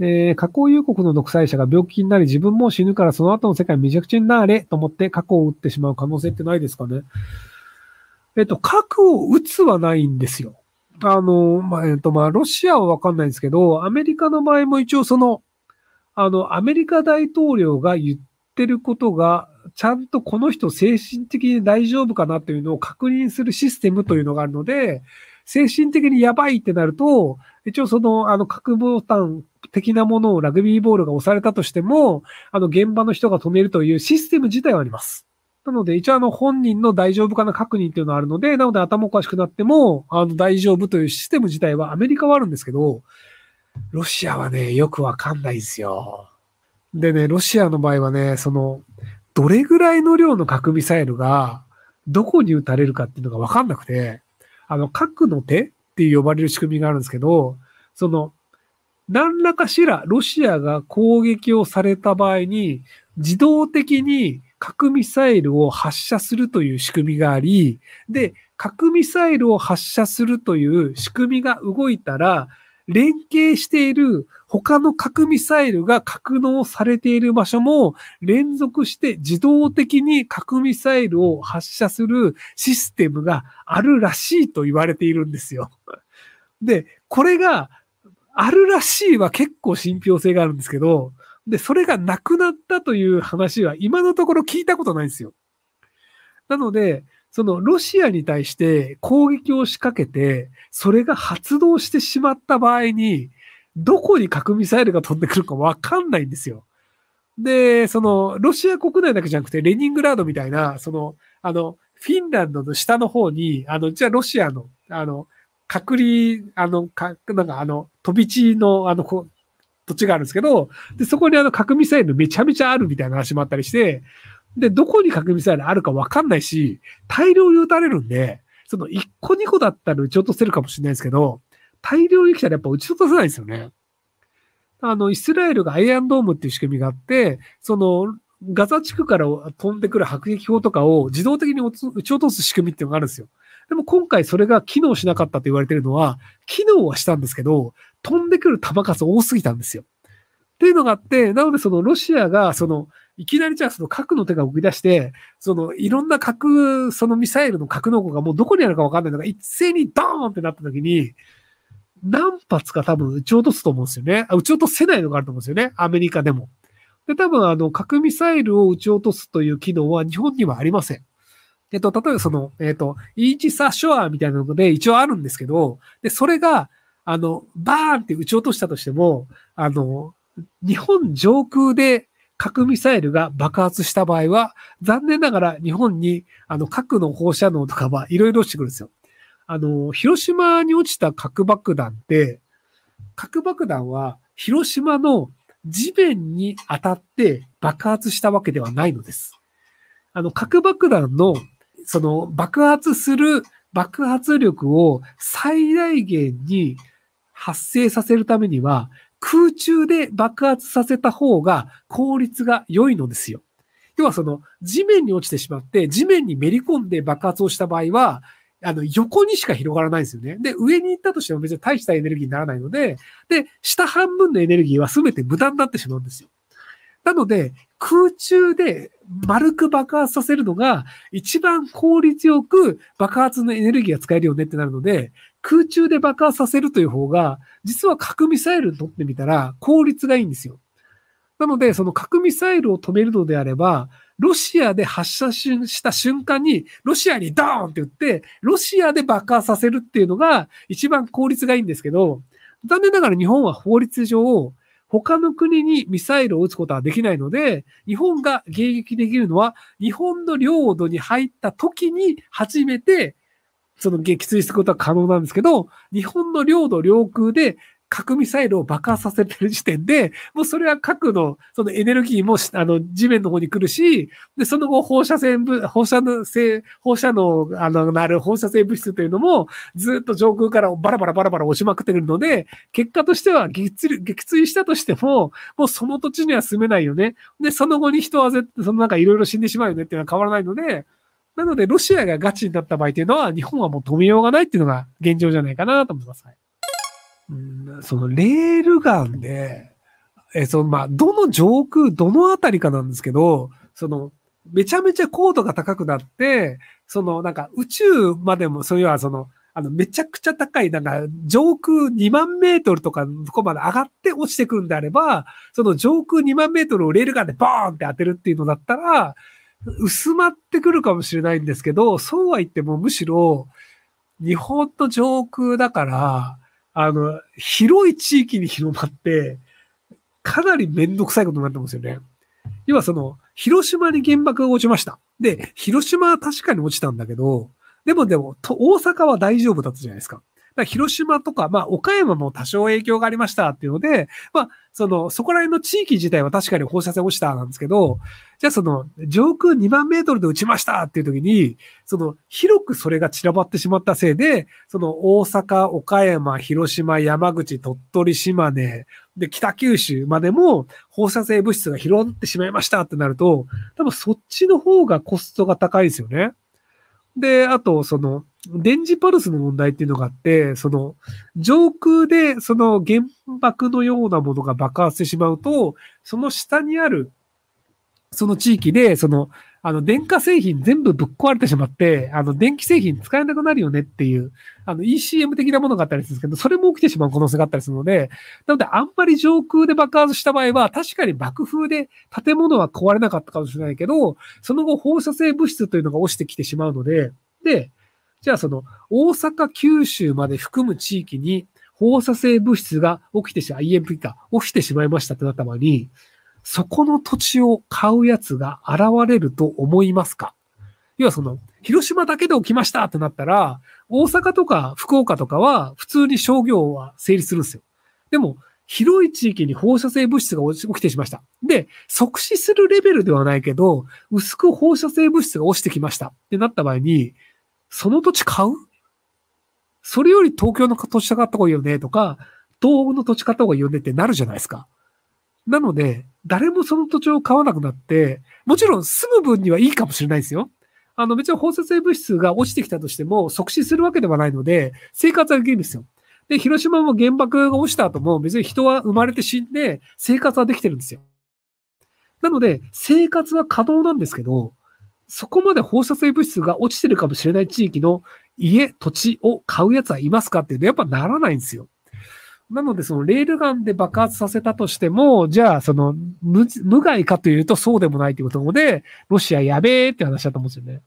えー、加工有国の独裁者が病気になり自分も死ぬからその後の世界めちゃくちゃになれと思って核を撃ってしまう可能性ってないですかね。えっと、核を撃つはないんですよ。あの、まあ、えっと、まあ、ロシアはわかんないんですけど、アメリカの場合も一応その、あの、アメリカ大統領が言ってることが、ちゃんとこの人精神的に大丈夫かなというのを確認するシステムというのがあるので、精神的にやばいってなると、一応その、あの、核ボタン的なものをラグビーボールが押されたとしても、あの、現場の人が止めるというシステム自体はあります。なので、一応あの、本人の大丈夫かな確認っていうのはあるので、なので頭おかしくなっても、あの、大丈夫というシステム自体はアメリカはあるんですけど、ロシアはね、よくわかんないんですよ。でね、ロシアの場合はね、その、どれぐらいの量の核ミサイルが、どこに撃たれるかっていうのがわかんなくて、あの、核の手って呼ばれる仕組みがあるんですけど、その、何らかしらロシアが攻撃をされた場合に、自動的に核ミサイルを発射するという仕組みがあり、で、核ミサイルを発射するという仕組みが動いたら、連携している他の核ミサイルが格納されている場所も連続して自動的に核ミサイルを発射するシステムがあるらしいと言われているんですよ。で、これがあるらしいは結構信憑性があるんですけど、で、それがなくなったという話は今のところ聞いたことないんですよ。なので、そのロシアに対して攻撃を仕掛けて、それが発動してしまった場合に、どこに核ミサイルが飛んでくるかわかんないんですよ。で、その、ロシア国内だけじゃなくて、レニングラードみたいな、その、あの、フィンランドの下の方に、あの、じゃあロシアの、あの、隔離、あの、か、なんかあの、飛び地の、あの、こ土地があるんですけど、で、そこにあの核ミサイルめちゃめちゃあるみたいな話もあったりして、で、どこに核ミサイルあるかわかんないし、大量に撃たれるんで、その1個2個だったら撃ち落とせるかもしれないですけど、大量に来たらやっぱ撃ち落とせないですよね。あの、イスラエルがアイアンドームっていう仕組みがあって、その、ガザ地区から飛んでくる迫撃砲とかを自動的に撃ち落とす仕組みっていうのがあるんですよ。でも今回それが機能しなかったと言われてるのは、機能はしたんですけど、飛んでくる弾数多すぎたんですよ。っていうのがあって、なのでそのロシアが、その、いきなりじゃあその核の手が動き出して、そのいろんな核、そのミサイルの格納庫がもうどこにあるかわかんないのが一斉にドーンってなった時に、何発か多分撃ち落とすと思うんですよね。撃ち落とせないのがあると思うんですよね。アメリカでも。で、多分あの、核ミサイルを撃ち落とすという機能は日本にはありません。えっと、例えばその、えっと、イージサショアみたいなので一応あるんですけど、で、それが、あの、バーンって撃ち落としたとしても、あの、日本上空で核ミサイルが爆発した場合は、残念ながら日本に、あの、核の放射能とかはいろいろ落ちてくるんですよ。あの、広島に落ちた核爆弾って、核爆弾は広島の地面に当たって爆発したわけではないのです。あの、核爆弾の、その爆発する爆発力を最大限に発生させるためには、空中で爆発させた方が効率が良いのですよ。要はその地面に落ちてしまって地面にめり込んで爆発をした場合は、あの横にしか広がらないんですよね。で、上に行ったとしても別に大したエネルギーにならないので、で、下半分のエネルギーは全て無駄になってしまうんですよ。なので、空中で丸く爆発させるのが一番効率よく爆発のエネルギーが使えるよねってなるので、空中で爆発させるという方が、実は核ミサイルにとってみたら効率がいいんですよ。なので、その核ミサイルを止めるのであれば、ロシアで発射した瞬間に、ロシアにドーンって言って、ロシアで爆発させるっていうのが一番効率がいいんですけど、残念ながら日本は法律上、他の国にミサイルを撃つことはできないので、日本が迎撃できるのは、日本の領土に入った時に初めてその撃墜することは可能なんですけど、日本の領土領空で核ミサイルを爆発させてる時点で、もうそれは核の、そのエネルギーも、あの、地面の方に来るし、で、その後放射線部、放射の、放射能、あの、なる放射性物質というのも、ずっと上空からバラバラバラバラ押しまくってるので、結果としては撃墜、撃墜したとしても、もうその土地には住めないよね。で、その後に人は絶対、そのなんかいろいろ死んでしまうよねっていうのは変わらないので、なので、ロシアがガチになった場合というのは、日本はもう止めようがないっていうのが現状じゃないかなと思います。うん、そのレールガンで、えその、まあ、どの上空、どのあたりかなんですけど、その、めちゃめちゃ高度が高くなって、その、なんか宇宙までも、そういうはその、あの、めちゃくちゃ高い、なんか、上空2万メートルとか、ここまで上がって落ちてくるんであれば、その上空2万メートルをレールガンでボーンって当てるっていうのだったら、薄まってくるかもしれないんですけど、そうは言ってもむしろ、日本の上空だから、あの、広い地域に広まって、かなりめんどくさいことになってますよね。要はその、広島に原爆が落ちました。で、広島は確かに落ちたんだけど、でもでも、大阪は大丈夫だったじゃないですか。広島とか、まあ、岡山も多少影響がありましたっていうので、まあ、その、そこら辺の地域自体は確かに放射線落ちたなんですけど、じゃあその、上空2万メートルで撃ちましたっていう時に、その、広くそれが散らばってしまったせいで、その、大阪、岡山、広島、山口、鳥取、島根、で、北九州までも放射性物質が広ってしまいましたってなると、多分そっちの方がコストが高いですよね。で、あと、その、電磁パルスの問題っていうのがあって、その、上空でその原爆のようなものが爆発してしまうと、その下にある、その地域で、その、あの、電化製品全部ぶっ壊れてしまって、あの、電気製品使えなくなるよねっていう、あの、ECM 的なものがあったりするんですけど、それも起きてしまう可能性があったりするので、なので、あんまり上空で爆発した場合は、確かに爆風で建物は壊れなかったかもしれないけど、その後放射性物質というのが落ちてきてしまうので、で、じゃあその、大阪、九州まで含む地域に放射性物質が起きてしまい、EMP か、起きてしまいましたってなった場合に、そこの土地を買うやつが現れると思いますか？要はその、広島だけで起きましたってなったら、大阪とか福岡とかは普通に商業は成立するんですよ。でも、広い地域に放射性物質が起きてしました。で、即死するレベルではないけど、薄く放射性物質が落ちてきましたってなった場合に、その土地買う？それより東京の土地買った方がいいよねとか、東北の土地買った方がいいよねってなるじゃないですか。なので、誰もその土地を買わなくなって、もちろん住む分にはいいかもしれないですよ。あの別に放射性物質が落ちてきたとしても即死するわけではないので、生活はできるんですよ。で、広島も原爆が落ちた後も別に人は生まれて死んで生活はできてるんですよ。なので、生活は可能なんですけど、そこまで放射性物質が落ちてるかもしれない地域の家、土地を買うやつはいますかっていうと、やっぱならないんですよ。なので、そのレールガンで爆発させたとしても、じゃあ、その無、無害かというとそうでもないということで、ロシアやべえって話だと思うんですよね。